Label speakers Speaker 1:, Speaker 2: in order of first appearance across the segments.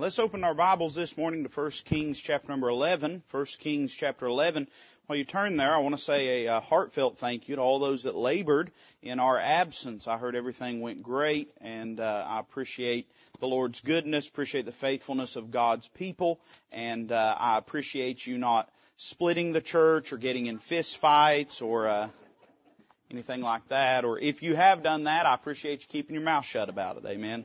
Speaker 1: Let's open our Bibles this morning to 1 Kings chapter number 11. 1 Kings chapter 11. While you turn there, I want to say a, heartfelt thank you to all those that labored in our absence. I heard everything went great and uh, I appreciate the Lord's goodness, appreciate the faithfulness of God's people, and uh, I appreciate you not splitting the church or getting in fist fights or uh, anything like that. Or if you have done that, I appreciate you keeping your mouth shut about it. Amen.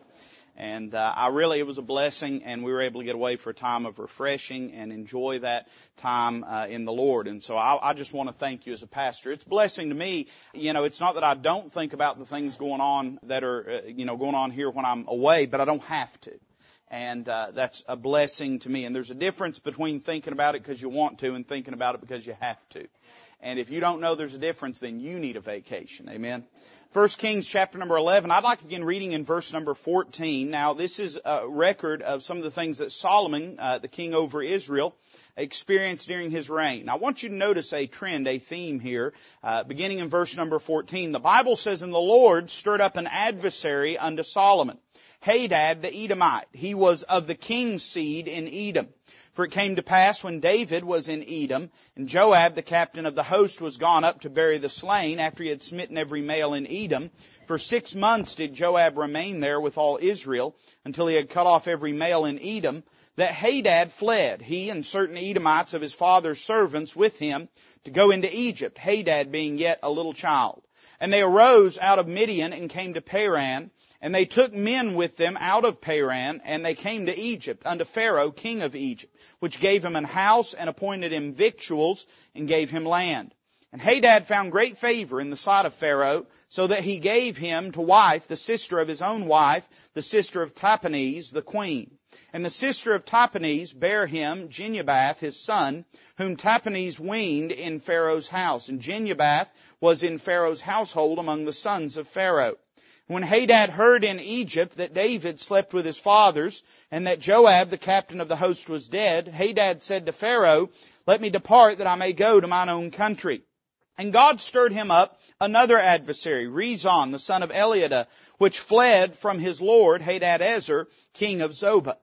Speaker 1: And uh, I really, it was a blessing, and we were able to get away for a time of refreshing and enjoy that time uh, in the Lord. And so I, I just want to thank you as a pastor. It's a blessing to me. You know, it's not that I don't think about the things going on that are, uh, you know, going on here when I'm away, but I don't have to and uh, that's a blessing to me. And there's a difference between thinking about it because you want to and thinking about it because you have to. And if you don't know there's a difference, then you need a vacation. Amen. 1 Kings chapter number 11. I'd like to begin reading in verse number 14. Now, this is a record of some of the things that Solomon, uh, the king over Israel, experienced during his reign. Now, I want you to notice a trend, a theme here, uh, beginning in verse number 14. The Bible says, And the Lord stirred up an adversary unto Solomon, Hadad the Edomite. He was of the king's seed in Edom. For it came to pass when David was in Edom, and Joab, the captain of the host, was gone up to bury the slain after he had smitten every male in Edom. For six months did Joab remain there with all Israel, until he had cut off every male in Edom, that Hadad fled, he and certain Edomites of his father's servants with him, to go into Egypt, Hadad being yet a little child. And they arose out of Midian and came to Paran, and they took men with them out of Paran, and they came to Egypt, unto Pharaoh, king of Egypt, which gave him an house and appointed him victuals, and gave him land. And Hadad found great favor in the sight of Pharaoh, so that he gave him to wife the sister of his own wife, the sister of Tahpenes, the queen. And the sister of Tahpenes bare him Genubath, his son, whom Tahpenes weaned in Pharaoh's house. And Genubath was in Pharaoh's household among the sons of Pharaoh. When Hadad heard in Egypt that David slept with his fathers and that Joab, the captain of the host, was dead, Hadad said to Pharaoh, let me depart that I may go to mine own country. And God stirred him up another adversary, Rezon, the son of Eliada, which fled from his lord Hadadezer, king of Zobah.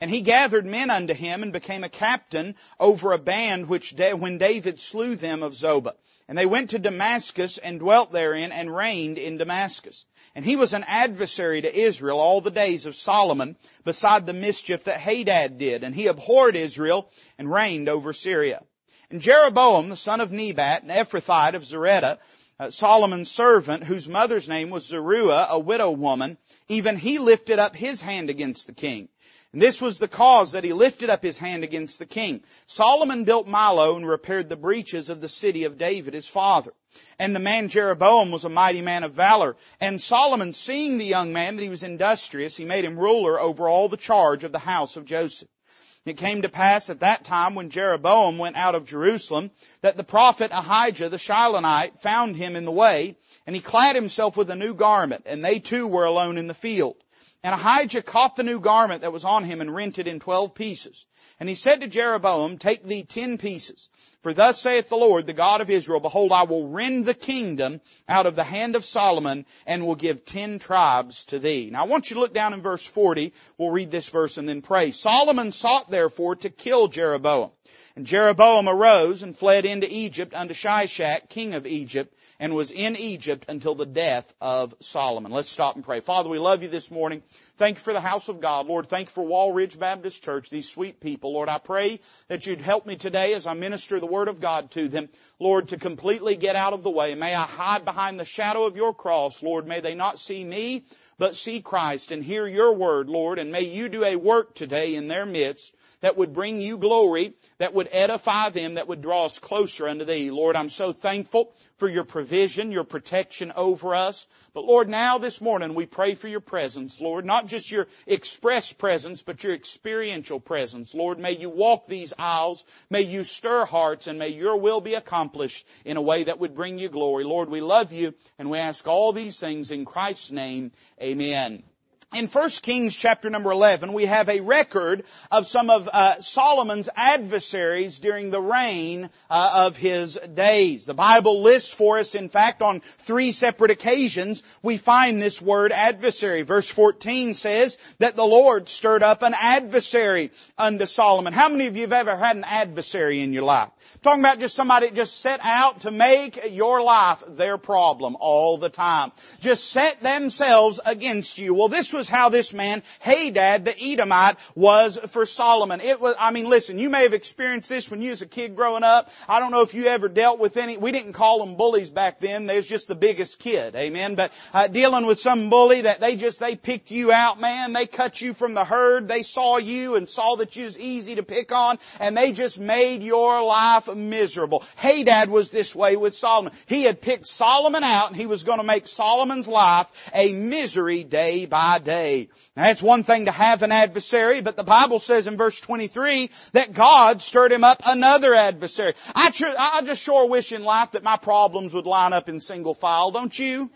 Speaker 1: And he gathered men unto him and became a captain over a band which when David slew them of Zobah. And they went to Damascus and dwelt therein and reigned in Damascus. And he was an adversary to Israel all the days of Solomon, beside the mischief that Hadad did. And he abhorred Israel and reigned over Syria. And Jeroboam, the son of Nebat, an Ephrathite of Zereda, uh, Solomon's servant, whose mother's name was Zeruiah, a widow woman, even he lifted up his hand against the king. And this was the cause that he lifted up his hand against the king. Solomon built Millo and repaired the breaches of the city of David, his father. And the man Jeroboam was a mighty man of valor. And Solomon, seeing the young man that he was industrious, he made him ruler over all the charge of the house of Joseph. It came to pass at that time when Jeroboam went out of Jerusalem that the prophet Ahijah the Shilonite found him in the way and he clad himself with a new garment and they too were alone in the field. And Ahijah caught the new garment that was on him and rent it in twelve pieces. And he said to Jeroboam, take thee ten pieces. For thus saith the Lord, the God of Israel, behold, I will rend the kingdom out of the hand of Solomon and will give ten tribes to thee. Now I want you to look down in verse 40. We'll read this verse and then pray. Solomon sought therefore to kill Jeroboam. And Jeroboam arose and fled into Egypt unto Shishak, king of Egypt, and was in Egypt until the death of Solomon. Let's stop and pray. Father, we love you this morning. Thank you for the house of God. Lord, thank you for Walridge Baptist Church, these sweet people. Lord, I pray that you'd help me today as I minister the Word of God to them. Lord, to completely get out of the way. May I hide behind the shadow of your cross. Lord, may they not see me, but see Christ and hear your word, Lord, and may you do a work today in their midst that would bring you glory, that would edify them, that would draw us closer unto thee. Lord, I'm so thankful for your provision, your protection over us. But Lord, now this morning we pray for your presence, Lord, not just your express presence, but your experiential presence. Lord, may you walk these aisles, may you stir hearts, and may your will be accomplished in a way that would bring you glory. Lord, we love you, and we ask all these things in Christ's name. Amen. In 1 Kings chapter number 11, we have a record of some of uh, Solomon's adversaries during the reign uh, of his days. The Bible lists for us, in fact, on three separate occasions, we find this word adversary. Verse 14 says that the Lord stirred up an adversary unto Solomon. How many of you have ever had an adversary in your life? I'm talking about just somebody just set out to make your life their problem all the time. Just set themselves against you. Well, this was how this man, Hadad the Edomite, was for Solomon. It was, I mean, listen, you may have experienced this when you was a kid growing up. I don't know if you ever dealt with any, we didn't call them bullies back then. There's just the biggest kid. Amen. But uh, dealing with some bully that they just, they picked you out, man. They cut you from the herd. They saw you and saw that you was easy to pick on and they just made your life miserable. Hadad was this way with Solomon. He had picked Solomon out and he was going to make Solomon's life a misery day by day. Now that's one thing to have an adversary, but the Bible says in verse 23 that God stirred him up another adversary. I, tr- I just sure wish in life that my problems would line up in single file, don't you?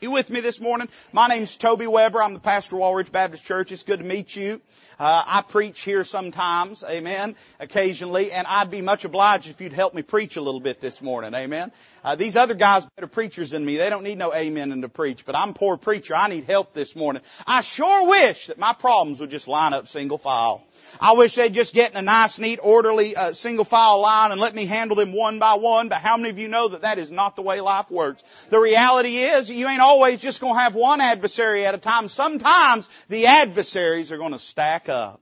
Speaker 1: You with me this morning? My name's Toby Weber. I'm the pastor of Walridge Baptist Church. It's good to meet you. Uh, I preach here sometimes, amen, occasionally, and I'd be much obliged if you'd help me preach a little bit this morning, amen. Uh, these other guys are better preachers than me. They don't need no amen to preach, but I'm poor preacher. I need help this morning. I sure wish that my problems would just line up single file. I wish they'd just get in a nice, neat, orderly, uh, single file line and let me handle them one by one, but how many of you know that that is not the way life works? The reality is you ain't always just gonna have one adversary at a time. Sometimes the adversaries are gonna stack up.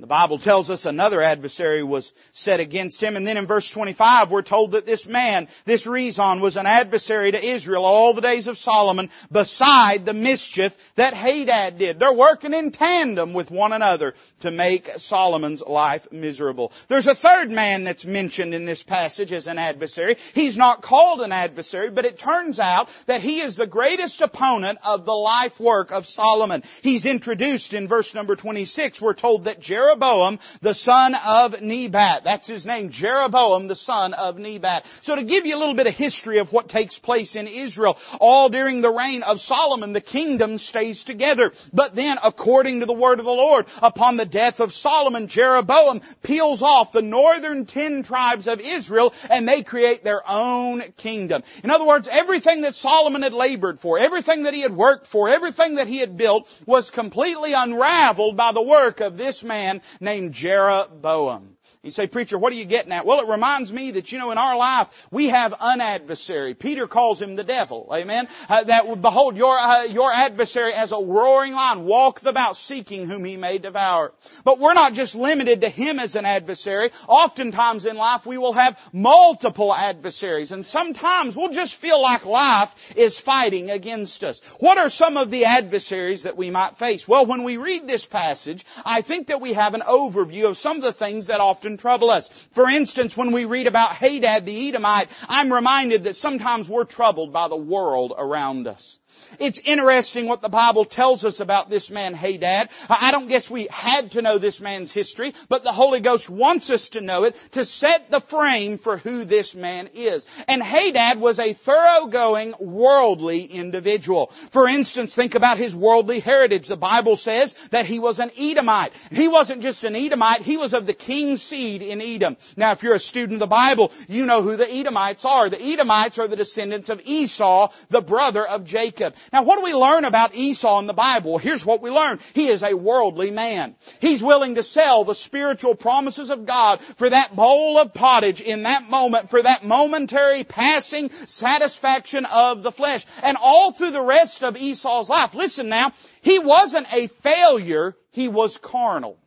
Speaker 1: The Bible tells us another adversary was set against him. And then in verse 25 we're told that this man, this Rezon, was an adversary to Israel all the days of Solomon beside the mischief that Hadad did. They're working in tandem with one another to make Solomon's life miserable. There's a third man that's mentioned in this passage as an adversary. He's not called an adversary, but it turns out that he is the greatest opponent of the life work of Solomon. He's introduced in verse number 26. We're told that Jeroboam Jeroboam, the son of Nebat. That's his name, Jeroboam, the son of Nebat. So to give you a little bit of history of what takes place in Israel, all during the reign of Solomon, the kingdom stays together. But then, according to the word of the Lord, upon the death of Solomon, Jeroboam peels off the northern ten tribes of Israel and they create their own kingdom. In other words, everything that Solomon had labored for, everything that he had worked for, everything that he had built was completely unraveled by the work of this man named Jeroboam. You say, preacher, what are you getting at? Well, it reminds me that, you know, in our life, we have an adversary. Peter calls him the devil. Amen? Uh, that, behold, your, uh, your adversary as a roaring lion walketh about seeking whom he may devour. But we're not just limited to him as an adversary. Oftentimes in life, we will have multiple adversaries. And sometimes we'll just feel like life is fighting against us. What are some of the adversaries that we might face? Well, when we read this passage, I think that we have an overview of some of the things that often often trouble us. For instance, when we read about Hadad the Edomite, I'm reminded that sometimes we're troubled by the world around us. It's interesting what the Bible tells us about this man Hadad. I don't guess we had to know this man's history, but the Holy Ghost wants us to know it to set the frame for who this man is. And Hadad was a thoroughgoing worldly individual. For instance, think about his worldly heritage. The Bible says that he was an Edomite. He wasn't just an Edomite, he was of the king's seed in Edom. Now if you're a student of the Bible, you know who the Edomites are. The Edomites are the descendants of Esau, the brother of Jacob. Now what do we learn about Esau in the Bible? Here's what we learn. He is a worldly man. He's willing to sell the spiritual promises of God for that bowl of pottage in that moment, for that momentary passing satisfaction of the flesh. And all through the rest of Esau's life, listen now, he wasn't a failure, he was carnal.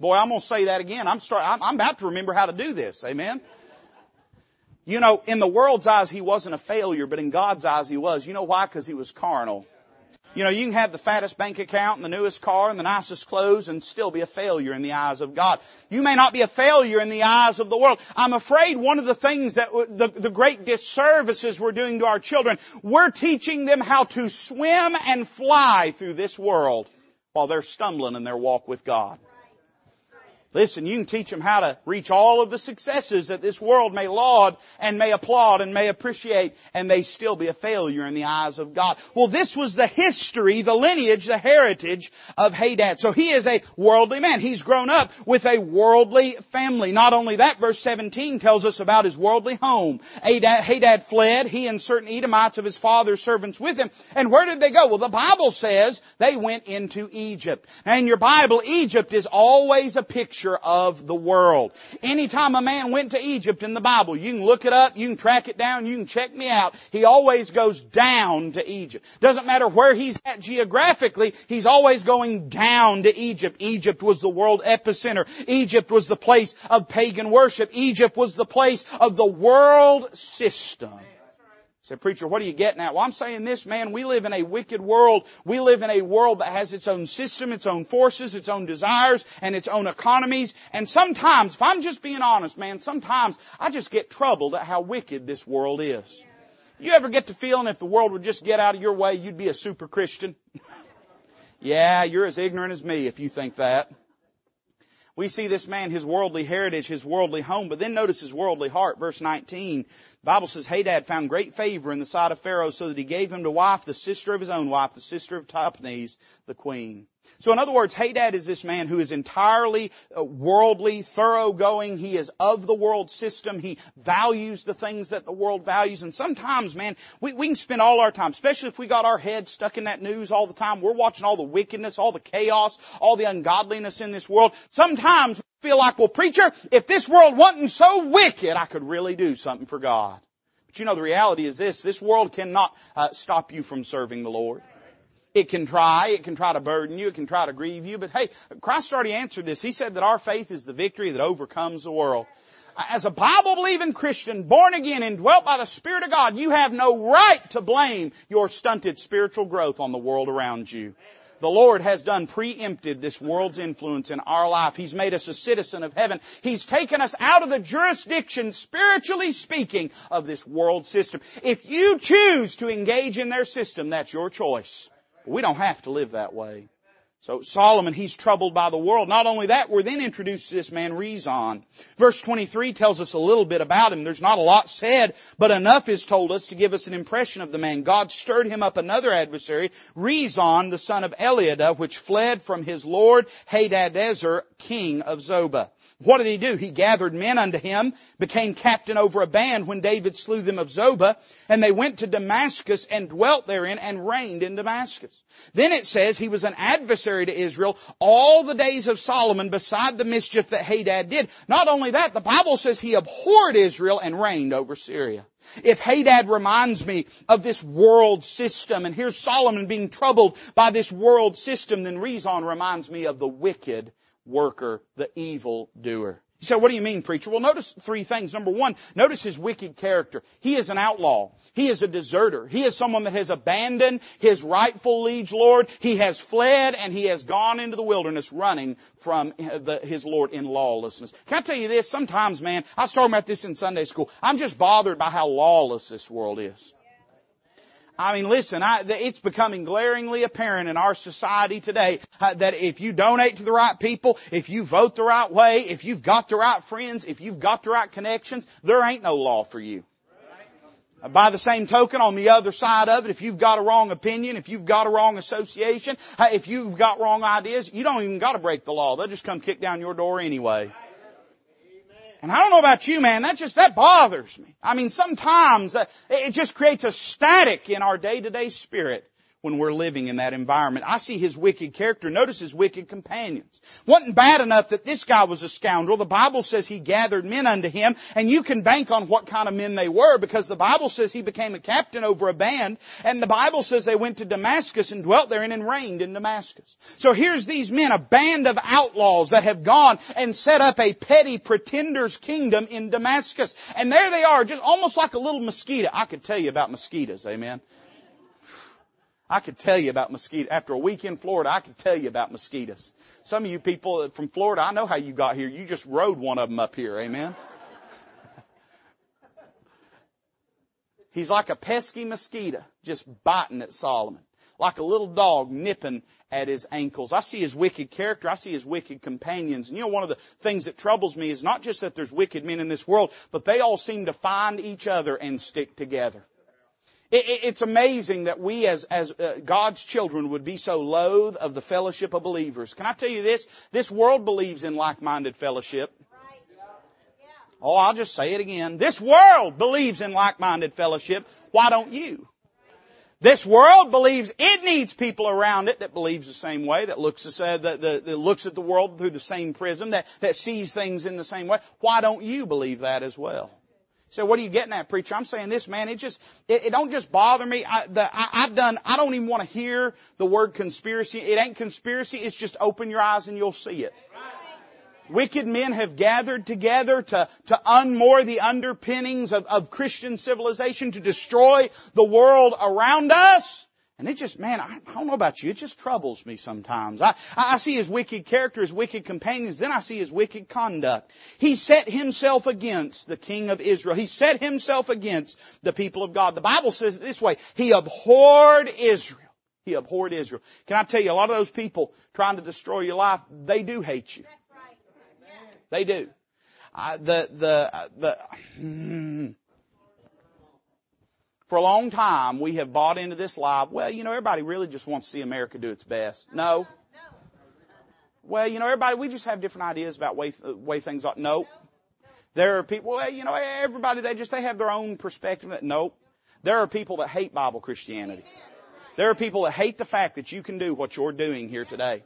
Speaker 1: Boy, I'm gonna say that again. I'm start, I'm, I'm about to remember how to do this. Amen. You know, in the world's eyes, he wasn't a failure, but in God's eyes, he was. You know why? Because he was carnal. You know, you can have the fattest bank account and the newest car and the nicest clothes and still be a failure in the eyes of God. You may not be a failure in the eyes of the world. I'm afraid one of the things that the, the great disservices we're doing to our children, we're teaching them how to swim and fly through this world while they're stumbling in their walk with God. Listen, you can teach them how to reach all of the successes that this world may laud and may applaud and may appreciate and they still be a failure in the eyes of God. Well, this was the history, the lineage, the heritage of Hadad. So he is a worldly man. He's grown up with a worldly family. Not only that, verse 17 tells us about his worldly home. Hadad, fled, he and certain Edomites of his father's servants with him. And where did they go? Well, the Bible says they went into Egypt. In your Bible, Egypt is always a picture of the world. Anytime a man went to Egypt in the Bible, you can look it up, you can track it down, you can check me out. He always goes down to Egypt. Doesn't matter where he's at geographically, he's always going down to Egypt. Egypt was the world epicenter. Egypt was the place of pagan worship. Egypt was the place of the world system. Say, preacher, what are you getting at? Well, I'm saying this, man, we live in a wicked world. We live in a world that has its own system, its own forces, its own desires, and its own economies. And sometimes, if I'm just being honest, man, sometimes I just get troubled at how wicked this world is. You ever get to feeling if the world would just get out of your way, you'd be a super Christian? yeah, you're as ignorant as me if you think that. We see this man, his worldly heritage, his worldly home, but then notice his worldly heart. Verse 19. The Bible says Hadad found great favor in the sight of Pharaoh so that he gave him to wife the sister of his own wife, the sister of Tahpenes, the queen. So in other words, Hadad is this man who is entirely uh, worldly, thoroughgoing. He is of the world system. He values the things that the world values. And sometimes, man, we, we can spend all our time, especially if we got our heads stuck in that news all the time. We're watching all the wickedness, all the chaos, all the ungodliness in this world. Sometimes feel like, well, preacher, if this world wasn't so wicked, I could really do something for God. But you know, the reality is this, this world cannot uh, stop you from serving the Lord. It can try, it can try to burden you, it can try to grieve you, but hey, Christ already answered this. He said that our faith is the victory that overcomes the world. As a Bible believing Christian, born again and dwelt by the Spirit of God, you have no right to blame your stunted spiritual growth on the world around you. The Lord has done preempted this world's influence in our life. He's made us a citizen of heaven. He's taken us out of the jurisdiction, spiritually speaking, of this world system. If you choose to engage in their system, that's your choice. But we don't have to live that way. So Solomon, he's troubled by the world. Not only that, we're then introduced to this man Rezon. Verse 23 tells us a little bit about him. There's not a lot said, but enough is told us to give us an impression of the man. God stirred him up another adversary, Rezon, the son of Eliada, which fled from his lord Hadadezer, king of Zobah. What did he do? He gathered men unto him, became captain over a band when David slew them of Zobah, and they went to Damascus and dwelt therein and reigned in Damascus. Then it says he was an adversary to Israel all the days of Solomon beside the mischief that Hadad did. Not only that, the Bible says he abhorred Israel and reigned over Syria. If Hadad reminds me of this world system, and here's Solomon being troubled by this world system, then Rezon reminds me of the wicked worker, the evil doer. You say, what do you mean, preacher? Well, notice three things. Number one, notice his wicked character. He is an outlaw. He is a deserter. He is someone that has abandoned his rightful liege lord. He has fled and he has gone into the wilderness running from the, his lord in lawlessness. Can I tell you this? Sometimes, man, I was talking about this in Sunday school. I'm just bothered by how lawless this world is. I mean, listen, I, it's becoming glaringly apparent in our society today uh, that if you donate to the right people, if you vote the right way, if you've got the right friends, if you've got the right connections, there ain't no law for you. Uh, by the same token, on the other side of it, if you've got a wrong opinion, if you've got a wrong association, uh, if you've got wrong ideas, you don't even got to break the law. They'll just come kick down your door anyway. And I don't know about you, man, that just, that bothers me. I mean, sometimes uh, it just creates a static in our day-to-day spirit when we're living in that environment. I see his wicked character. Notice his wicked companions. Wasn't bad enough that this guy was a scoundrel. The Bible says he gathered men unto him, and you can bank on what kind of men they were because the Bible says he became a captain over a band, and the Bible says they went to Damascus and dwelt therein and reigned in Damascus. So here's these men, a band of outlaws that have gone and set up a petty pretender's kingdom in Damascus. And there they are, just almost like a little mosquito. I could tell you about mosquitoes, amen. I could tell you about mosquitoes. After a week in Florida, I could tell you about mosquitoes. Some of you people from Florida, I know how you got here. You just rode one of them up here. Amen. He's like a pesky mosquito just biting at Solomon. like a little dog nipping at his ankles. I see his wicked character. I see his wicked companions. And you know, one of the things that troubles me is not just that there's wicked men in this world, but they all seem to find each other and stick together. It's amazing that we as, as uh, God's children would be so loath of the fellowship of believers. Can I tell you this? This world believes in like-minded fellowship. Oh, I'll just say it again. This world believes in like-minded fellowship. Why don't you? This world believes it needs people around it that believes the same way, that looks, that, that, that looks at the world through the same prism, that, that sees things in the same way. Why don't you believe that as well? So what are you getting at, preacher? I'm saying this, man. It just, it, it don't just bother me. I, the, I, I've done, I don't even want to hear the word conspiracy. It ain't conspiracy. It's just open your eyes and you'll see it. Wicked men have gathered together to, to unmoor the underpinnings of, of Christian civilization, to destroy the world around us. And it just, man, I, I don't know about you, it just troubles me sometimes. I, I see his wicked character, his wicked companions, then I see his wicked conduct. He set himself against the king of Israel. He set himself against the people of God. The Bible says it this way, he abhorred Israel. He abhorred Israel. Can I tell you, a lot of those people trying to destroy your life, they do hate you. They do. Uh, the, the, the, for a long time we have bought into this lie, well, you know, everybody really just wants to see America do its best. No. Well, you know, everybody, we just have different ideas about way, way things are. Nope. There are people, well, you know, everybody, they just, they have their own perspective. Nope. There are people that hate Bible Christianity. There are people that hate the fact that you can do what you're doing here today.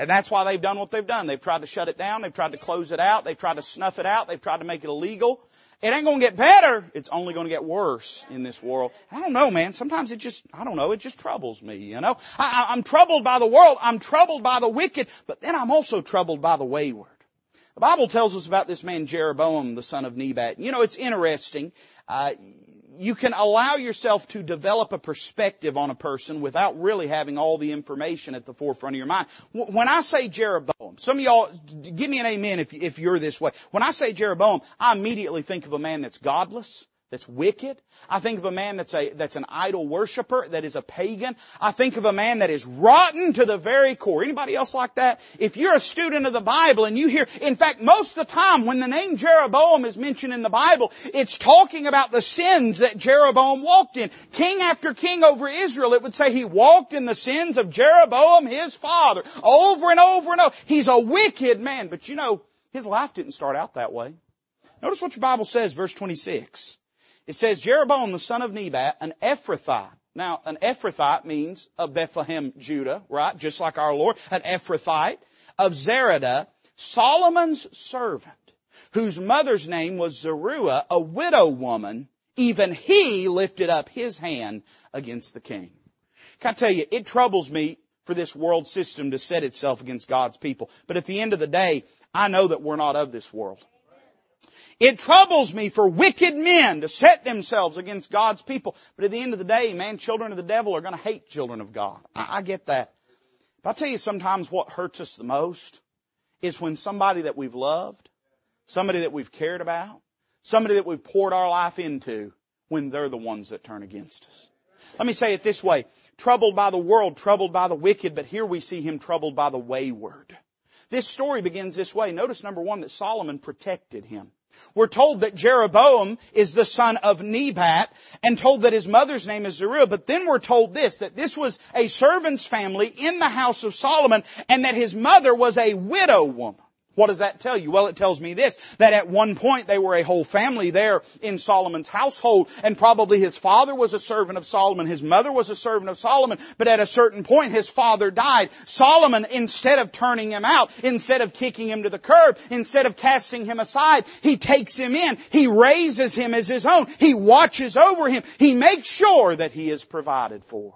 Speaker 1: And that's why they've done what they've done. They've tried to shut it down. They've tried to close it out. They've tried to snuff it out. They've tried to make it illegal. It ain't gonna get better. It's only gonna get worse in this world. I don't know, man. Sometimes it just, I don't know, it just troubles me, you know? I, I'm troubled by the world. I'm troubled by the wicked, but then I'm also troubled by the wayward. The Bible tells us about this man Jeroboam, the son of Nebat. You know, it's interesting. Uh, you can allow yourself to develop a perspective on a person without really having all the information at the forefront of your mind. When I say Jeroboam, some of y'all, give me an amen if, if you're this way. When I say Jeroboam, I immediately think of a man that's godless, that's wicked. I think of a man that's a, that's an idol worshiper, that is a pagan. I think of a man that is rotten to the very core. Anybody else like that? If you're a student of the Bible and you hear, in fact, most of the time when the name Jeroboam is mentioned in the Bible, it's talking about the sins that Jeroboam walked in. King after king over Israel, it would say he walked in the sins of Jeroboam, his father, over and over and over. He's a wicked man, but you know, his life didn't start out that way. Notice what your Bible says, verse 26. It says Jeroboam the son of Nebat, an Ephrathite. Now, an Ephrathite means of Bethlehem, Judah, right? Just like our Lord. An Ephrathite of Zereda, Solomon's servant, whose mother's name was Zeruiah, a widow woman. Even he lifted up his hand against the king. Can I tell you, it troubles me for this world system to set itself against God's people. But at the end of the day, I know that we're not of this world. It troubles me for wicked men to set themselves against God's people. But at the end of the day, man, children of the devil are going to hate children of God. I, I get that. But I'll tell you sometimes what hurts us the most is when somebody that we've loved, somebody that we've cared about, somebody that we've poured our life into, when they're the ones that turn against us. Let me say it this way. Troubled by the world, troubled by the wicked, but here we see him troubled by the wayward. This story begins this way. Notice number one that Solomon protected him. We're told that Jeroboam is the son of Nebat and told that his mother's name is Zeruiah, but then we're told this, that this was a servant's family in the house of Solomon and that his mother was a widow woman. What does that tell you? Well, it tells me this, that at one point they were a whole family there in Solomon's household, and probably his father was a servant of Solomon, his mother was a servant of Solomon, but at a certain point his father died. Solomon, instead of turning him out, instead of kicking him to the curb, instead of casting him aside, he takes him in, he raises him as his own, he watches over him, he makes sure that he is provided for.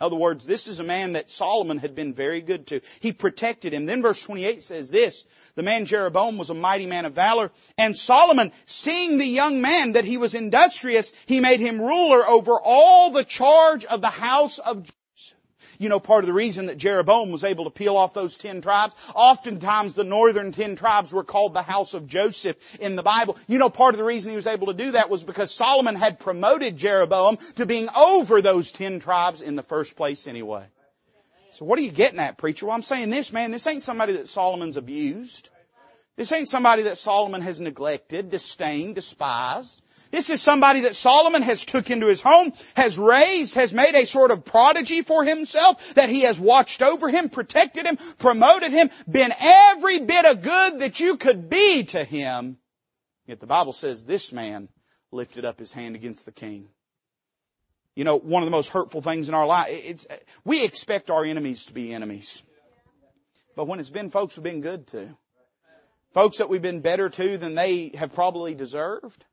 Speaker 1: In other words, this is a man that Solomon had been very good to. He protected him. Then verse 28 says this, the man Jeroboam was a mighty man of valor, and Solomon, seeing the young man that he was industrious, he made him ruler over all the charge of the house of You know part of the reason that Jeroboam was able to peel off those ten tribes? Oftentimes the northern ten tribes were called the house of Joseph in the Bible. You know part of the reason he was able to do that was because Solomon had promoted Jeroboam to being over those ten tribes in the first place anyway. So what are you getting at, preacher? Well, I'm saying this, man, this ain't somebody that Solomon's abused. This ain't somebody that Solomon has neglected, disdained, despised. This is somebody that Solomon has took into his home, has raised, has made a sort of prodigy for himself, that he has watched over him, protected him, promoted him, been every bit of good that you could be to him. Yet the Bible says this man lifted up his hand against the king. You know, one of the most hurtful things in our life, it's, we expect our enemies to be enemies. But when it's been folks we've been good to, folks that we've been better to than they have probably deserved,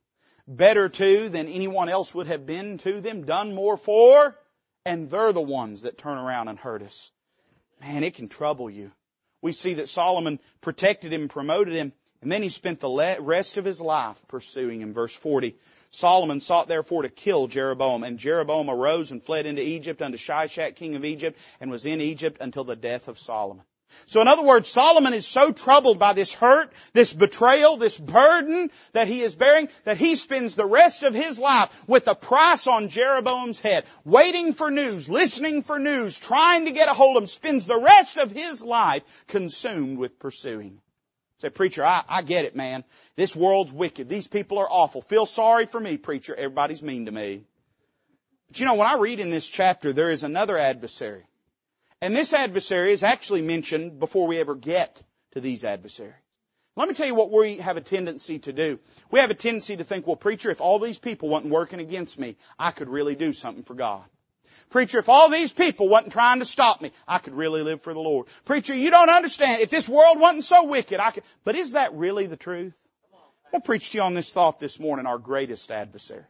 Speaker 1: better to than anyone else would have been to them, done more for, and they're the ones that turn around and hurt us. Man, it can trouble you. We see that Solomon protected him, promoted him, and then he spent the rest of his life pursuing him. Verse 40. Solomon sought therefore to kill Jeroboam, and Jeroboam arose and fled into Egypt unto Shishak, king of Egypt, and was in Egypt until the death of Solomon. So in other words, Solomon is so troubled by this hurt, this betrayal, this burden that he is bearing, that he spends the rest of his life with a price on Jeroboam's head, waiting for news, listening for news, trying to get a hold of him, spends the rest of his life consumed with pursuing. Say, preacher, I, I get it, man. This world's wicked. These people are awful. Feel sorry for me, preacher. Everybody's mean to me. But you know, when I read in this chapter, there is another adversary. And this adversary is actually mentioned before we ever get to these adversaries. Let me tell you what we have a tendency to do. We have a tendency to think, well, preacher, if all these people wasn't working against me, I could really do something for God. Preacher, if all these people wasn't trying to stop me, I could really live for the Lord. Preacher, you don't understand. If this world wasn't so wicked, I could, but is that really the truth? I'll preach to you on this thought this morning, our greatest adversary.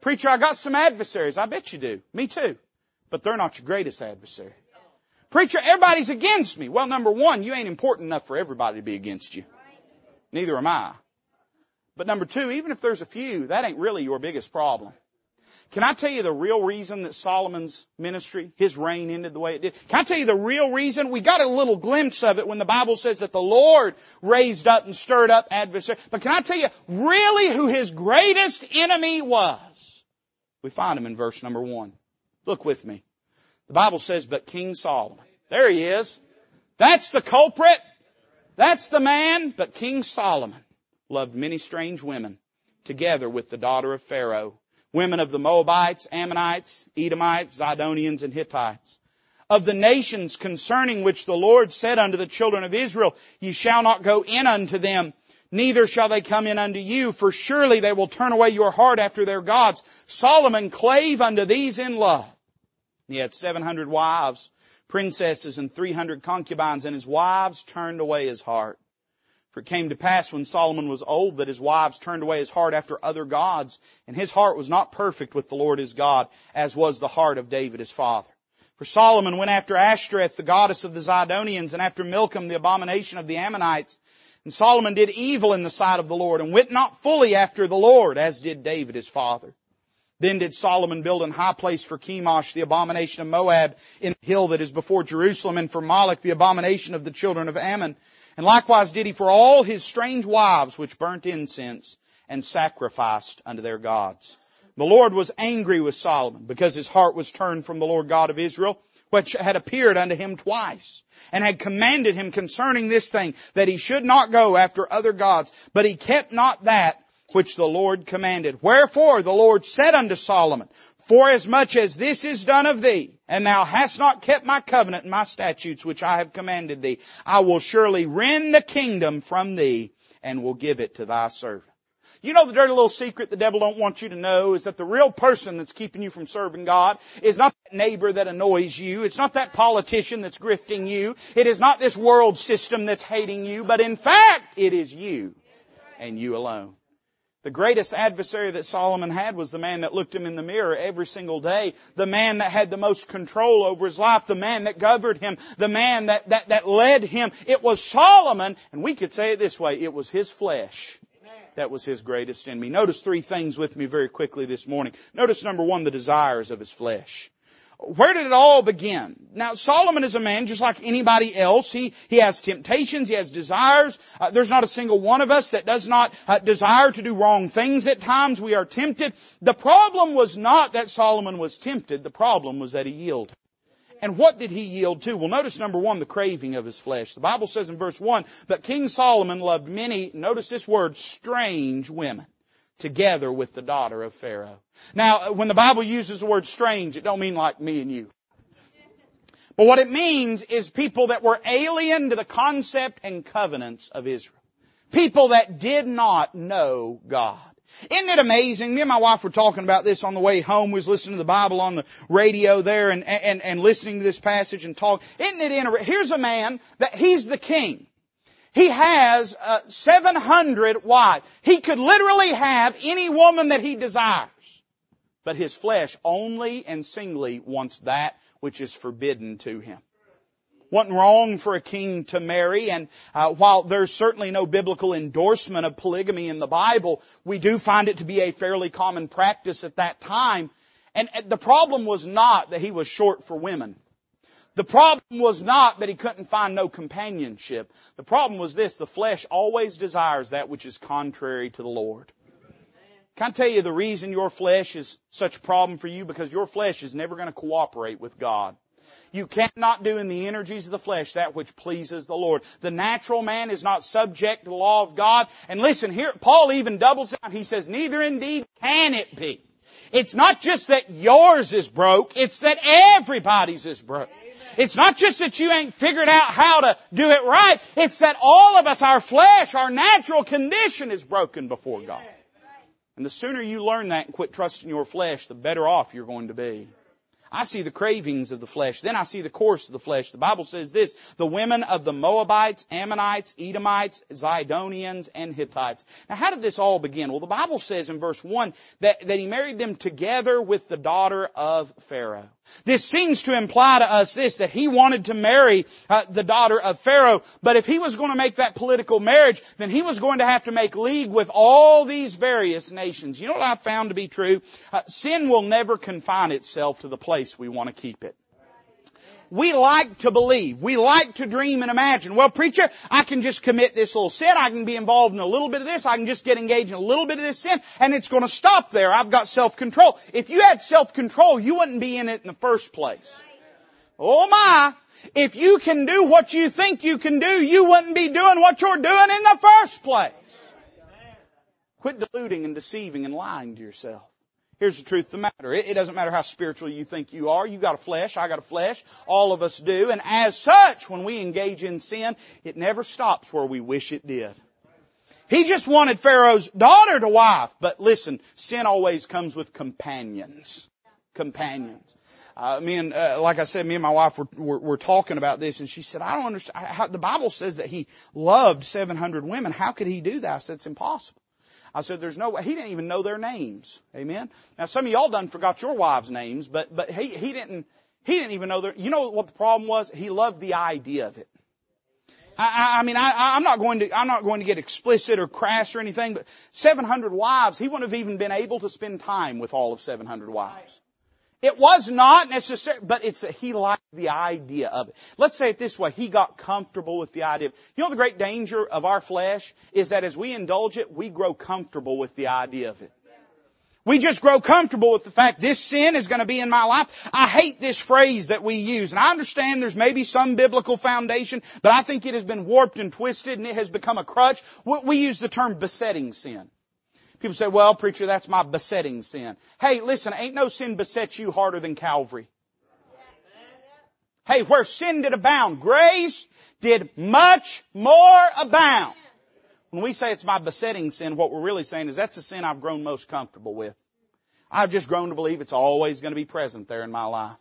Speaker 1: Preacher, I got some adversaries. I bet you do. Me too. But they're not your greatest adversary. Preacher, everybody's against me. Well, number one, you ain't important enough for everybody to be against you. Neither am I. But number two, even if there's a few, that ain't really your biggest problem. Can I tell you the real reason that Solomon's ministry, his reign ended the way it did? Can I tell you the real reason? We got a little glimpse of it when the Bible says that the Lord raised up and stirred up adversaries. But can I tell you really who his greatest enemy was? We find him in verse number one. Look with me. The Bible says, but King Solomon. There he is. That's the culprit. That's the man. But King Solomon loved many strange women together with the daughter of Pharaoh women of the Moabites, Ammonites, Edomites, Zidonians, and Hittites. Of the nations concerning which the Lord said unto the children of Israel, Ye shall not go in unto them, neither shall they come in unto you, for surely they will turn away your heart after their gods. Solomon clave unto these in love. He had 700 wives, princesses, and 300 concubines, and his wives turned away his heart. For it came to pass when Solomon was old that his wives turned away his heart after other gods, and his heart was not perfect with the Lord his God, as was the heart of David his father. For Solomon went after Ashtoreth, the goddess of the Zidonians, and after Milcom, the abomination of the Ammonites. And Solomon did evil in the sight of the Lord, and went not fully after the Lord, as did David his father. Then did Solomon build an high place for Chemosh, the abomination of Moab, in the hill that is before Jerusalem, and for Moloch, the abomination of the children of Ammon. And likewise did he for all his strange wives which burnt incense and sacrificed unto their gods. The Lord was angry with Solomon because his heart was turned from the Lord God of Israel, which had appeared unto him twice, and had commanded him concerning this thing, that he should not go after other gods, but he kept not that which the Lord commanded. Wherefore the Lord said unto Solomon, Forasmuch as this is done of thee, and thou hast not kept my covenant and my statutes which I have commanded thee, I will surely rend the kingdom from thee and will give it to thy servant. You know the dirty little secret the devil don't want you to know is that the real person that's keeping you from serving God is not that neighbor that annoys you. It's not that politician that's grifting you. It is not this world system that's hating you, but in fact, it is you and you alone. The greatest adversary that Solomon had was the man that looked him in the mirror every single day. The man that had the most control over his life. The man that governed him. The man that, that, that led him. It was Solomon, and we could say it this way, it was his flesh. That was his greatest enemy. Notice three things with me very quickly this morning. Notice number one, the desires of his flesh. Where did it all begin? Now, Solomon is a man just like anybody else. He, he has temptations, he has desires. Uh, there's not a single one of us that does not uh, desire to do wrong things at times. We are tempted. The problem was not that Solomon was tempted. The problem was that he yielded. And what did he yield to? Well, notice number one, the craving of his flesh. The Bible says in verse one, but King Solomon loved many, notice this word, strange women together with the daughter of Pharaoh. Now, when the Bible uses the word strange, it don't mean like me and you. But what it means is people that were alien to the concept and covenants of Israel. People that did not know God. Isn't it amazing? Me and my wife were talking about this on the way home. We was listening to the Bible on the radio there and, and, and listening to this passage and talk. Isn't it interesting? Here's a man that he's the king. He has uh, 700 wives. He could literally have any woman that he desires. But his flesh only and singly wants that which is forbidden to him. Wasn't wrong for a king to marry, and uh, while there's certainly no biblical endorsement of polygamy in the Bible, we do find it to be a fairly common practice at that time. And the problem was not that he was short for women. The problem was not that he couldn't find no companionship. The problem was this, the flesh always desires that which is contrary to the Lord. Can I tell you the reason your flesh is such a problem for you? Because your flesh is never going to cooperate with God. You cannot do in the energies of the flesh that which pleases the Lord. The natural man is not subject to the law of God. And listen, here, Paul even doubles down. He says, neither indeed can it be. It's not just that yours is broke, it's that everybody's is broke. It's not just that you ain't figured out how to do it right. It's that all of us, our flesh, our natural condition is broken before God. And the sooner you learn that and quit trusting your flesh, the better off you're going to be. I see the cravings of the flesh. Then I see the course of the flesh. The Bible says this, the women of the Moabites, Ammonites, Edomites, Zidonians, and Hittites. Now how did this all begin? Well, the Bible says in verse 1 that, that he married them together with the daughter of Pharaoh. This seems to imply to us this, that he wanted to marry uh, the daughter of Pharaoh, but if he was going to make that political marriage, then he was going to have to make league with all these various nations. You know what I found to be true? Uh, sin will never confine itself to the place place we want to keep it. We like to believe. We like to dream and imagine. Well, preacher, I can just commit this little sin. I can be involved in a little bit of this. I can just get engaged in a little bit of this sin and it's going to stop there. I've got self-control. If you had self-control, you wouldn't be in it in the first place. Oh my. If you can do what you think you can do, you wouldn't be doing what you're doing in the first place. Quit deluding and deceiving and lying to yourself. Here's the truth of the matter. It, it, doesn't matter how spiritual you think you are. You got a flesh. I got a flesh. All of us do. And as such, when we engage in sin, it never stops where we wish it did. He just wanted Pharaoh's daughter to wife. But listen, sin always comes with companions. Companions. Uh, me and, uh, like I said, me and my wife were, were, were, talking about this and she said, I don't understand how, the Bible says that he loved 700 women. How could he do that? I said, it's impossible. I said, there's no way. He didn't even know their names. Amen. Now some of y'all done forgot your wives' names, but, but he, he didn't, he didn't even know their, you know what the problem was? He loved the idea of it. I, I mean, I, I'm not going to, I'm not going to get explicit or crass or anything, but 700 wives, he wouldn't have even been able to spend time with all of 700 wives. It was not necessary, but it's that he liked the idea of it. Let's say it this way, he got comfortable with the idea. You know the great danger of our flesh is that as we indulge it, we grow comfortable with the idea of it. We just grow comfortable with the fact this sin is going to be in my life. I hate this phrase that we use. And I understand there's maybe some biblical foundation, but I think it has been warped and twisted and it has become a crutch. We use the term besetting sin. People say, well, preacher, that's my besetting sin. Hey, listen, ain't no sin besets you harder than Calvary. Hey, where sin did abound, grace did much more abound. When we say it's my besetting sin, what we're really saying is that's the sin I've grown most comfortable with. I've just grown to believe it's always going to be present there in my life.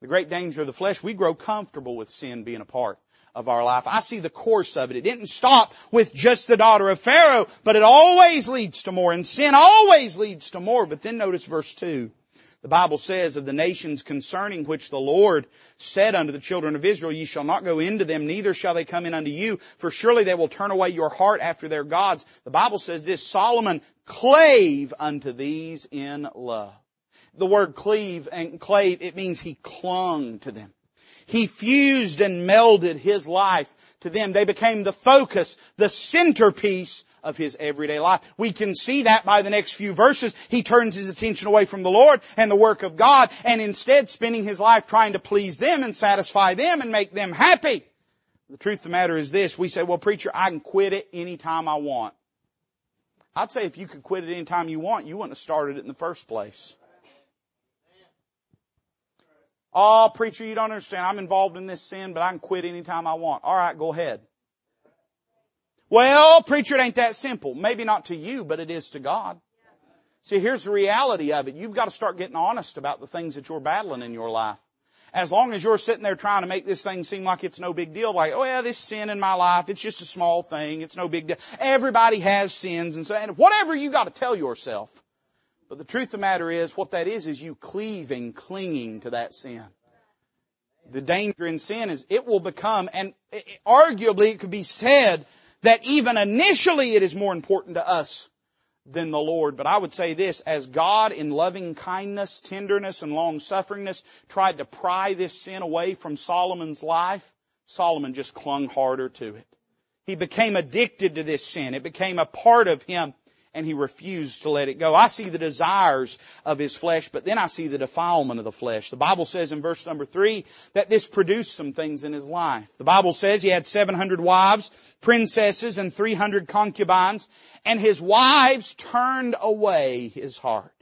Speaker 1: The great danger of the flesh, we grow comfortable with sin being a part of our life. I see the course of it. It didn't stop with just the daughter of Pharaoh, but it always leads to more. And sin always leads to more. But then notice verse 2. The Bible says of the nations concerning which the Lord said unto the children of Israel, Ye shall not go into them, neither shall they come in unto you, for surely they will turn away your heart after their gods. The Bible says this, Solomon clave unto these in love. the word cleave and clave, it means he clung to them. He fused and melded his life to them. They became the focus, the centerpiece of his everyday life. We can see that by the next few verses. He turns his attention away from the Lord and the work of God and instead spending his life trying to please them and satisfy them and make them happy. The truth of the matter is this. We say, well preacher, I can quit it anytime I want. I'd say if you could quit it anytime you want, you wouldn't have started it in the first place. Oh, preacher, you don't understand. I'm involved in this sin, but I can quit anytime I want. Alright, go ahead. Well, preacher, it ain't that simple. Maybe not to you, but it is to God. See, here's the reality of it. You've got to start getting honest about the things that you're battling in your life. As long as you're sitting there trying to make this thing seem like it's no big deal, like, oh yeah, this sin in my life, it's just a small thing, it's no big deal. Everybody has sins and so, and whatever you got to tell yourself. But the truth of the matter is, what that is, is you cleaving, clinging to that sin. The danger in sin is it will become, and arguably it could be said that even initially it is more important to us than the Lord. But I would say this, as God in loving kindness, tenderness, and long sufferingness tried to pry this sin away from Solomon's life, Solomon just clung harder to it. He became addicted to this sin. It became a part of him and he refused to let it go. I see the desires of his flesh, but then I see the defilement of the flesh. The Bible says in verse number three that this produced some things in his life. The Bible says he had 700 wives, princesses, and 300 concubines, and his wives turned away his heart.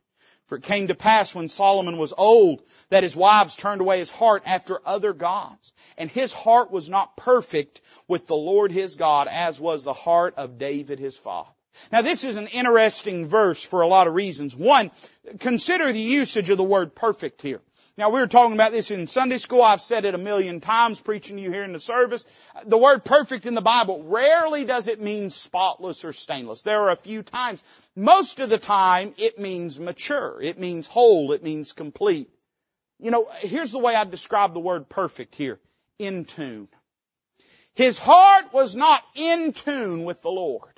Speaker 1: For it came to pass when Solomon was old that his wives turned away his heart after other gods. And his heart was not perfect with the Lord his God as was the heart of David his father. Now this is an interesting verse for a lot of reasons. One, consider the usage of the word perfect here. Now we were talking about this in Sunday school. I've said it a million times preaching to you here in the service. The word perfect in the Bible, rarely does it mean spotless or stainless. There are a few times. Most of the time it means mature. It means whole. It means complete. You know, here's the way I describe the word perfect here. In tune. His heart was not in tune with the Lord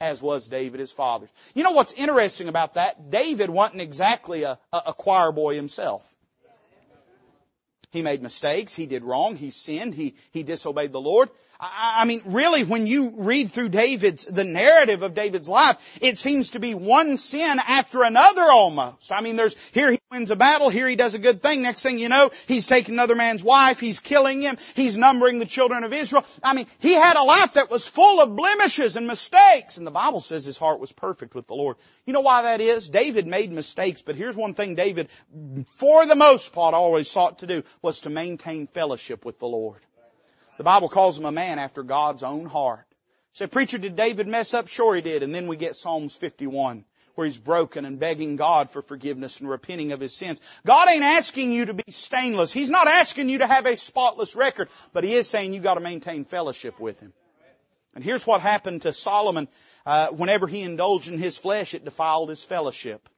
Speaker 1: as was David his father's. You know what's interesting about that? David wasn't exactly a, a, choir boy himself. He made mistakes. He did wrong. He sinned. He, he disobeyed the Lord. I, mean, really, when you read through David's, the narrative of David's life, it seems to be one sin after another almost. I mean, there's, here he wins a battle, here he does a good thing, next thing you know, he's taking another man's wife, he's killing him, he's numbering the children of Israel. I mean, he had a life that was full of blemishes and mistakes, and the Bible says his heart was perfect with the Lord. You know why that is? David made mistakes, but here's one thing David, for the most part, always sought to do, was to maintain fellowship with the Lord. The Bible calls him a man after God's own heart. Say, preacher, did David mess up? Sure he did. And then we get Psalms 51 where he's broken and begging God for forgiveness and repenting of his sins. God ain't asking you to be stainless. He's not asking you to have a spotless record, but he is saying you gotta maintain fellowship with him. And here's what happened to Solomon. Uh, whenever he indulged in his flesh, it defiled his fellowship.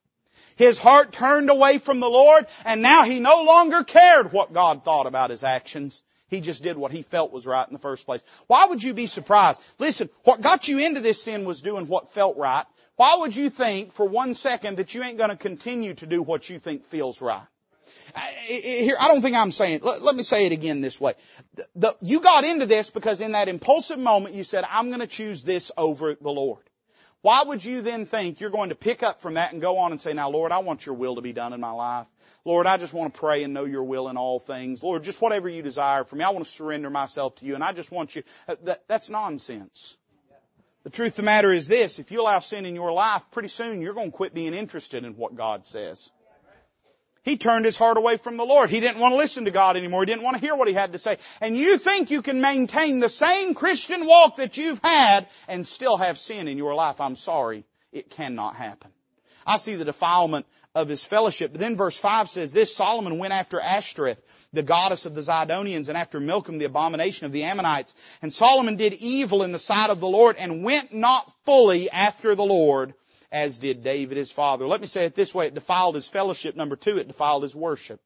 Speaker 1: His heart turned away from the Lord, and now he no longer cared what God thought about his actions. He just did what he felt was right in the first place. Why would you be surprised? Listen, what got you into this sin was doing what felt right. Why would you think for one second that you ain't going to continue to do what you think feels right? Here, I don't think I'm saying, let, let me say it again this way. The, the, you got into this because in that impulsive moment you said, I'm going to choose this over the Lord. Why would you then think you're going to pick up from that and go on and say, now Lord, I want your will to be done in my life. Lord, I just want to pray and know your will in all things. Lord, just whatever you desire for me, I want to surrender myself to you and I just want you, uh, that, that's nonsense. The truth of the matter is this, if you allow sin in your life, pretty soon you're going to quit being interested in what God says. He turned his heart away from the Lord. He didn't want to listen to God anymore. He didn't want to hear what he had to say. And you think you can maintain the same Christian walk that you've had and still have sin in your life. I'm sorry. It cannot happen. I see the defilement of his fellowship. But then verse 5 says this, Solomon went after Ashtoreth, the goddess of the Zidonians, and after Milcom, the abomination of the Ammonites. And Solomon did evil in the sight of the Lord and went not fully after the Lord as did David his father. Let me say it this way, it defiled his fellowship. Number two, it defiled his worship.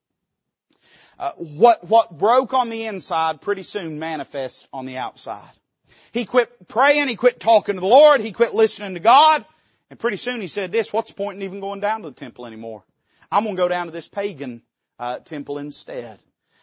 Speaker 1: Uh, what, what broke on the inside pretty soon manifests on the outside. He quit praying, he quit talking to the Lord, he quit listening to God, and pretty soon he said this, what's the point in even going down to the temple anymore? I'm going to go down to this pagan uh, temple instead.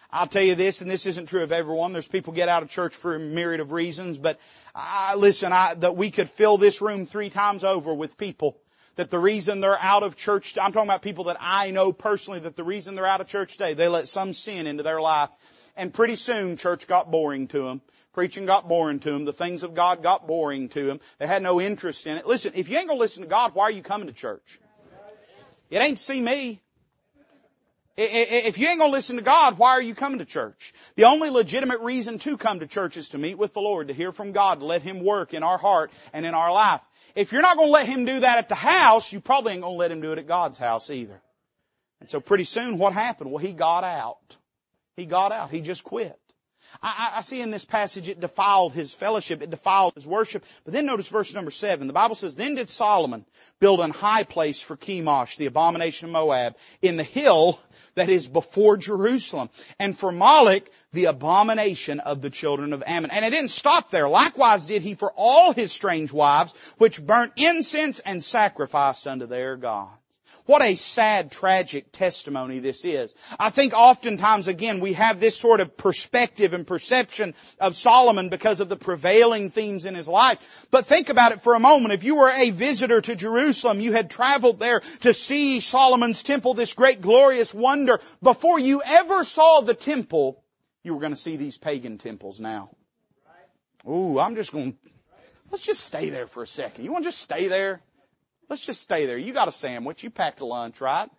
Speaker 1: I'll tell you this, and this isn't true of everyone. There's people get out of church for a myriad of reasons, but I, listen, I, that we could fill this room three times over with people that the reason they're out of church, I'm talking about people that I know personally, that the reason they're out of church today, they let some sin into their life. And pretty soon church got boring to them. Preaching got boring to them. The things of God got boring to them. They had no interest in it. Listen, if you ain't gonna listen to God, why are you coming to church? It ain't see me. If you ain't gonna listen to God, why are you coming to church? The only legitimate reason to come to church is to meet with the Lord, to hear from God, to let Him work in our heart and in our life. If you're not gonna let Him do that at the house, you probably ain't gonna let Him do it at God's house either. And so pretty soon what happened? Well, He got out. He got out. He just quit. I, I, see in this passage it defiled his fellowship, it defiled his worship. But then notice verse number seven. The Bible says, Then did Solomon build an high place for Chemosh, the abomination of Moab, in the hill that is before Jerusalem, and for Moloch, the abomination of the children of Ammon. And it didn't stop there. Likewise did he for all his strange wives, which burnt incense and sacrificed unto their God. What a sad, tragic testimony this is. I think oftentimes, again, we have this sort of perspective and perception of Solomon because of the prevailing themes in his life. But think about it for a moment. If you were a visitor to Jerusalem, you had traveled there to see Solomon's temple, this great glorious wonder. Before you ever saw the temple, you were going to see these pagan temples now. Ooh, I'm just going, to let's just stay there for a second. You want to just stay there? Let's just stay there. You got a sandwich. You packed a lunch, right?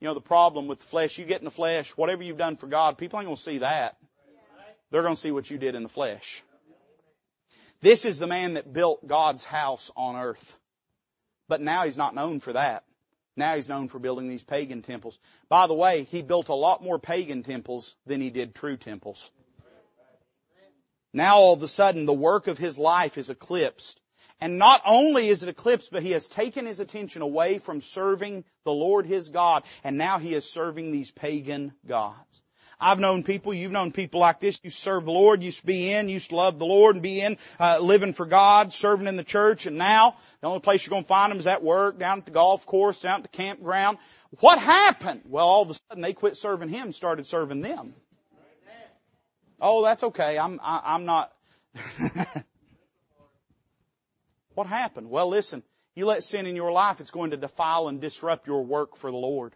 Speaker 1: You know, the problem with the flesh, you get in the flesh, whatever you've done for God, people ain't to see that. They're to see what you did in the flesh. This is the man that built God's house on earth. But now he's not known for that. Now he's known for building these pagan temples. By the way, he built a lot more pagan temples than he did true temples. Now all of a sudden the work of his life is eclipsed and not only is it eclipsed, but he has taken his attention away from serving the Lord his God, and now he is serving these pagan gods. I've known people, you've known people like this, you serve the Lord, used to be in, used to love the Lord and be in, uh, living for God, serving in the church, and now the only place you're going to find them is at work, down at the golf course, down at the campground. What happened? Well, all of a sudden they quit serving Him, started serving them. Oh, that's okay. I'm, I, am i am not. What happened? Well, listen, you let sin in your life, it's going to defile and disrupt your work for the Lord.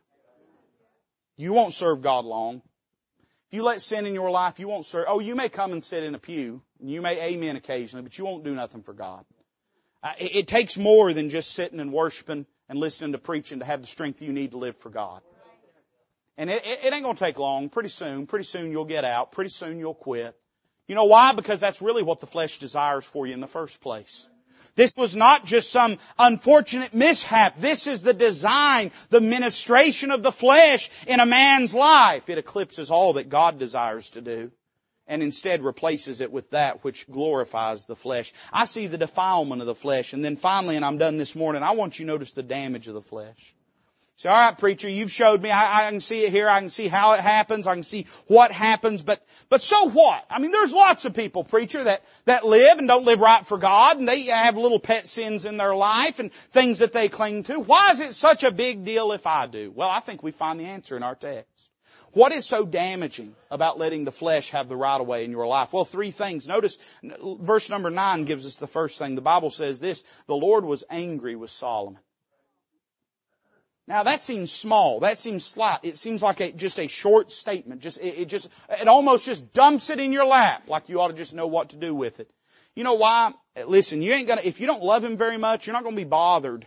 Speaker 1: You won't serve God long. If you let sin in your life, you won't serve. Oh, you may come and sit in a pew. And you may amen occasionally, but you won't do nothing for God. Uh, it, it takes more than just sitting and worshiping and listening to preaching to have the strength you need to live for God. And it, it, it ain't to take long. Pretty soon, pretty soon you'll get out. Pretty soon you'll quit. You know why? Because that's really what the flesh desires for you in the first place. This was not just some unfortunate mishap. This is the design, the ministration of the flesh in a man's life. It eclipses all that God desires to do and instead replaces it with that which glorifies the flesh. I see the defilement of the flesh and then finally, and I'm done this morning, I want you to notice the damage of the flesh. Say, all right, preacher, you've showed me. I, I, can see it here. I can see how it happens. I can see what happens. But, but so what? I mean, there's lots of people, preacher, that, that live and don't live right for God and they have little pet sins in their life and things that they cling to. Why is it such a big deal if I do? Well, I think we find the answer in our text. What is so damaging about letting the flesh have the right of way in your life? Well, three things. Notice verse number nine gives us the first thing. The Bible says this, the Lord was angry with Solomon. Now that seems small. That seems slight. It seems like a, just a short statement. Just, it, it just, it almost just dumps it in your lap like you ought to just know what to do with it. You know why? Listen, you ain't gonna, if you don't love Him very much, you're not gonna be bothered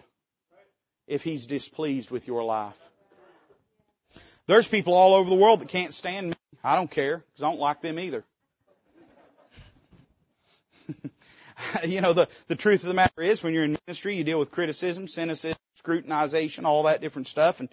Speaker 1: if He's displeased with your life. There's people all over the world that can't stand me. I don't care, because I don't like them either. you know, the, the truth of the matter is when you're in ministry, you deal with criticism, cynicism, scrutinization, all that different stuff. And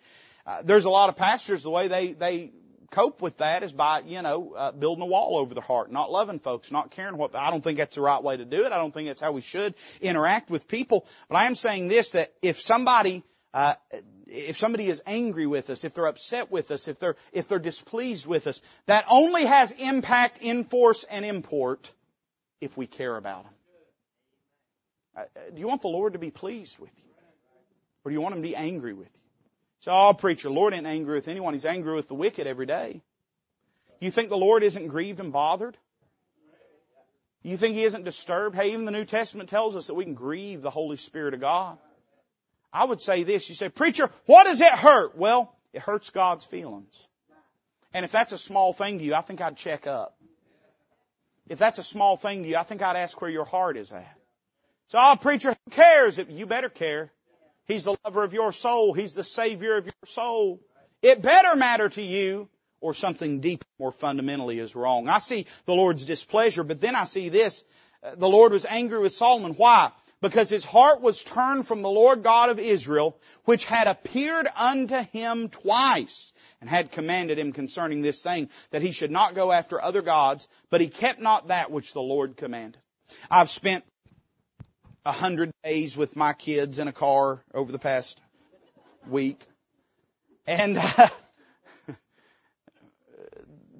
Speaker 1: uh, there's a lot of pastors, the way they, they cope with that is by, you know, uh, building a wall over their heart, not loving folks, not caring what, I don't think that's the right way to do it. I don't think that's how we should interact with people. But I am saying this, that if somebody, uh, if somebody is angry with us, if they're upset with us, if they're, if they're displeased with us, that only has impact, in force, and import if we care about them. Uh, do you want the Lord to be pleased with you? Or do you want Him to be angry with you? So, oh, preacher, Lord ain't angry with anyone. He's angry with the wicked every day. You think the Lord isn't grieved and bothered? You think He isn't disturbed? Hey, even the New Testament tells us that we can grieve the Holy Spirit of God. I would say this. You say, preacher, what does it hurt? Well, it hurts God's feelings. And if that's a small thing to you, I think I'd check up. If that's a small thing to you, I think I'd ask where your heart is at. So, oh, preacher, who cares? You better care. He's the lover of your soul. He's the savior of your soul. It better matter to you or something deep more fundamentally is wrong. I see the Lord's displeasure, but then I see this. Uh, the Lord was angry with Solomon. Why? Because his heart was turned from the Lord God of Israel, which had appeared unto him twice, and had commanded him concerning this thing, that he should not go after other gods, but he kept not that which the Lord commanded. I've spent a hundred days with my kids in a car over the past week. And uh,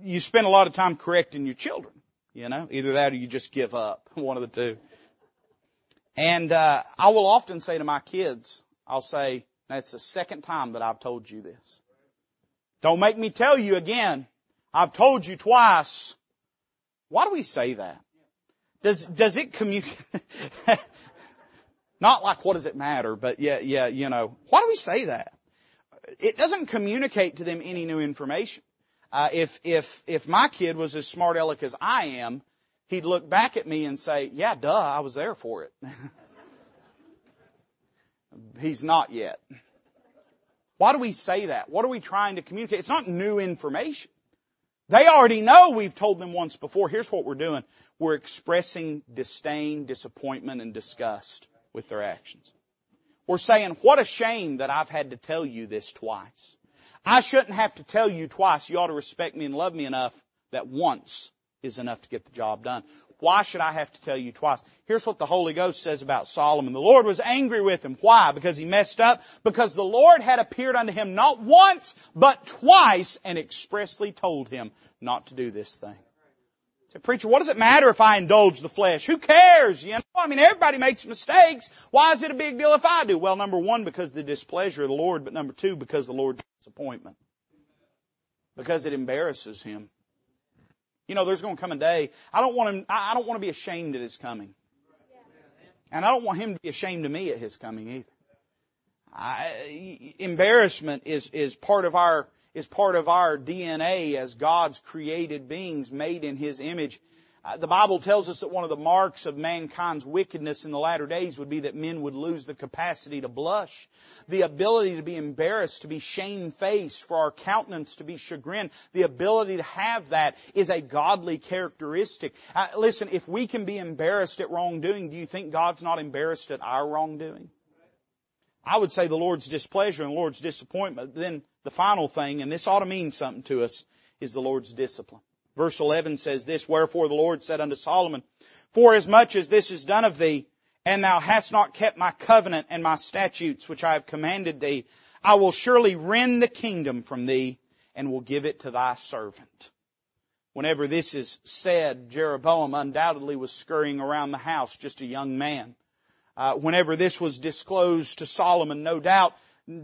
Speaker 1: you spend a lot of time correcting your children. You know, either that or you just give up. One of the two. And uh, I will often say to my kids, I'll say, "That's the second time that I've told you this. Don't make me tell you again. I've told you twice." Why do we say that? Does does it communicate? Not like what does it matter, but yeah, yeah, you know. Why do we say that? It doesn't communicate to them any new information. Uh, if if if my kid was as smart aleck as I am, he'd look back at me and say, "Yeah, duh, I was there for it." He's not yet. Why do we say that? What are we trying to communicate? It's not new information. They already know we've told them once before. Here's what we're doing. We're expressing disdain, disappointment, and disgust with their actions. We're saying, what a shame that I've had to tell you this twice. I shouldn't have to tell you twice. You ought to respect me and love me enough that once is enough to get the job done. Why should I have to tell you twice? Here's what the Holy Ghost says about Solomon. The Lord was angry with him. Why? Because he messed up? Because the Lord had appeared unto him not once, but twice and expressly told him not to do this thing. Say, preacher, what does it matter if I indulge the flesh? Who cares? You know, I mean, everybody makes mistakes. Why is it a big deal if I do? Well, number one, because the displeasure of the Lord, but number two, because the Lord's disappointment. Because it embarrasses Him. You know, there's going to come a day, I don't want him, I don't want to be ashamed at His coming. And I don't want Him to be ashamed of me at His coming either. I, embarrassment is, is part of our is part of our DNA as God's created beings made in His image. Uh, the Bible tells us that one of the marks of mankind's wickedness in the latter days would be that men would lose the capacity to blush, the ability to be embarrassed, to be shamefaced, for our countenance to be chagrined. The ability to have that is a godly characteristic. Uh, listen, if we can be embarrassed at wrongdoing, do you think God's not embarrassed at our wrongdoing? I would say the Lord's displeasure and the Lord's disappointment. Then the final thing, and this ought to mean something to us, is the Lord's discipline. Verse 11 says this, Wherefore the Lord said unto Solomon, For as much as this is done of thee, and thou hast not kept my covenant and my statutes which I have commanded thee, I will surely rend the kingdom from thee and will give it to thy servant. Whenever this is said, Jeroboam undoubtedly was scurrying around the house, just a young man. Uh, whenever this was disclosed to Solomon, no doubt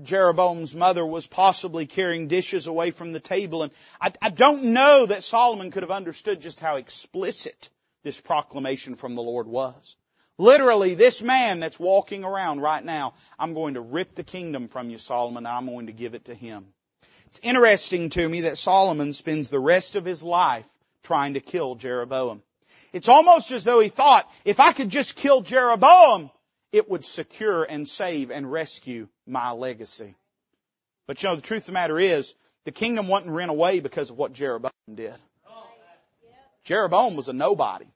Speaker 1: Jeroboam's mother was possibly carrying dishes away from the table. And I, I don't know that Solomon could have understood just how explicit this proclamation from the Lord was. Literally, this man that's walking around right now, I'm going to rip the kingdom from you, Solomon, and I'm going to give it to him. It's interesting to me that Solomon spends the rest of his life trying to kill Jeroboam. It's almost as though he thought, if I could just kill Jeroboam, it would secure and save and rescue my legacy. But you know, the truth of the matter is, the kingdom wasn't rent away because of what Jeroboam did. Jeroboam was a nobody.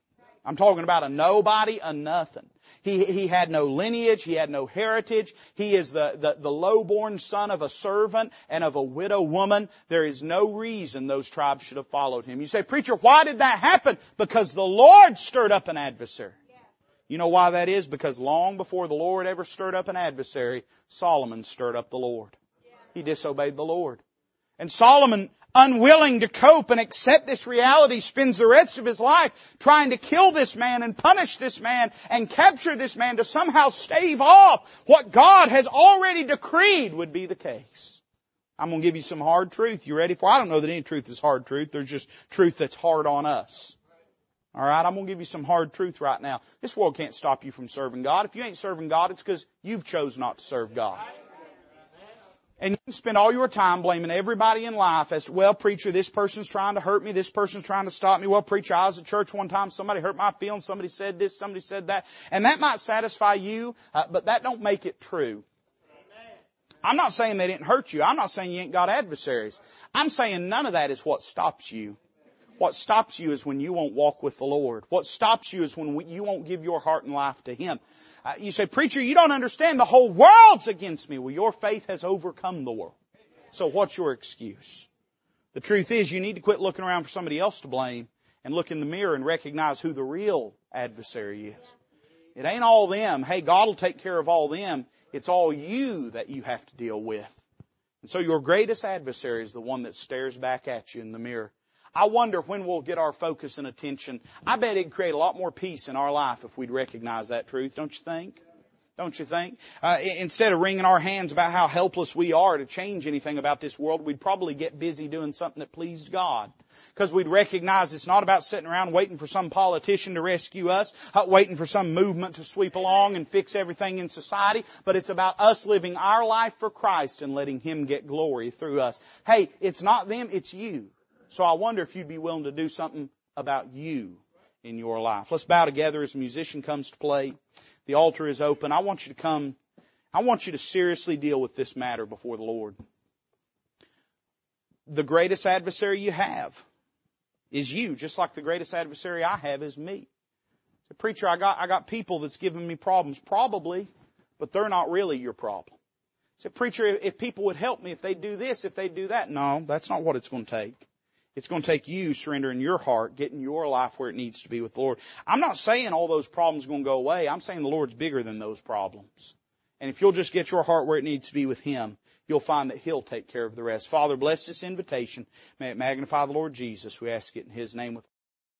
Speaker 1: I'm talking about a nobody, a nothing. He, he had no lineage, he had no heritage, he is the, the, the lowborn son of a servant and of a widow woman. There is no reason those tribes should have followed him. You say, preacher, why did that happen? Because the Lord stirred up an adversary. You know why that is? Because long before the Lord ever stirred up an adversary, Solomon stirred up the Lord. He disobeyed the Lord. And Solomon, unwilling to cope and accept this reality, spends the rest of his life trying to kill this man and punish this man and capture this man to somehow stave off what God has already decreed would be the case. I'm going to give you some hard truth. You ready for? I don't know that any truth is hard truth. There's just truth that's hard on us. All right, I'm going to give you some hard truth right now. This world can't stop you from serving God. If you ain't serving God, it's because you've chose not to serve God. And you can spend all your time blaming everybody in life as, well, preacher, this person's trying to hurt me, this person's trying to stop me. Well, preacher, I was at church one time, somebody hurt my feelings, somebody said this, somebody said that. And that might satisfy you, uh, but that don't make it true. I'm not saying they didn't hurt you. I'm not saying you ain't got adversaries. I'm saying none of that is what stops you. What stops you is when you won't walk with the Lord. What stops you is when you won't give your heart and life to Him. Uh, you say, preacher, you don't understand. The whole world's against me. Well, your faith has overcome the world. So what's your excuse? The truth is you need to quit looking around for somebody else to blame and look in the mirror and recognize who the real adversary is. It ain't all them. Hey, God will take care of all them. It's all you that you have to deal with. And so your greatest adversary is the one that stares back at you in the mirror. I wonder when we'll get our focus and attention. I bet it'd create a lot more peace in our life if we'd recognize that truth, don't you think? Don't you think? Uh, instead of wringing our hands about how helpless we are to change anything about this world, we'd probably get busy doing something that pleased God. Because we'd recognize it's not about sitting around waiting for some politician to rescue us, uh, waiting for some movement to sweep along and fix everything in society, but it's about us living our life for Christ and letting Him get glory through us. Hey, it's not them, it's you. So I wonder if you'd be willing to do something about you in your life. Let's bow together as a musician comes to play. The altar is open. I want you to come. I want you to seriously deal with this matter before the Lord. The greatest adversary you have is you, just like the greatest adversary I have is me. The preacher, I got, I got people that's giving me problems. Probably, but they're not really your problem. Say, preacher, if people would help me, if they do this, if they do that. No, that's not what it's going to take. It's going to take you surrendering your heart, getting your life where it needs to be with the Lord. I'm not saying all those problems are going to go away. I'm saying the Lord's bigger than those problems. And if you'll just get your heart where it needs to be with Him, you'll find that He'll take care of the rest. Father, bless this invitation. May it magnify the Lord Jesus. We ask it in His name with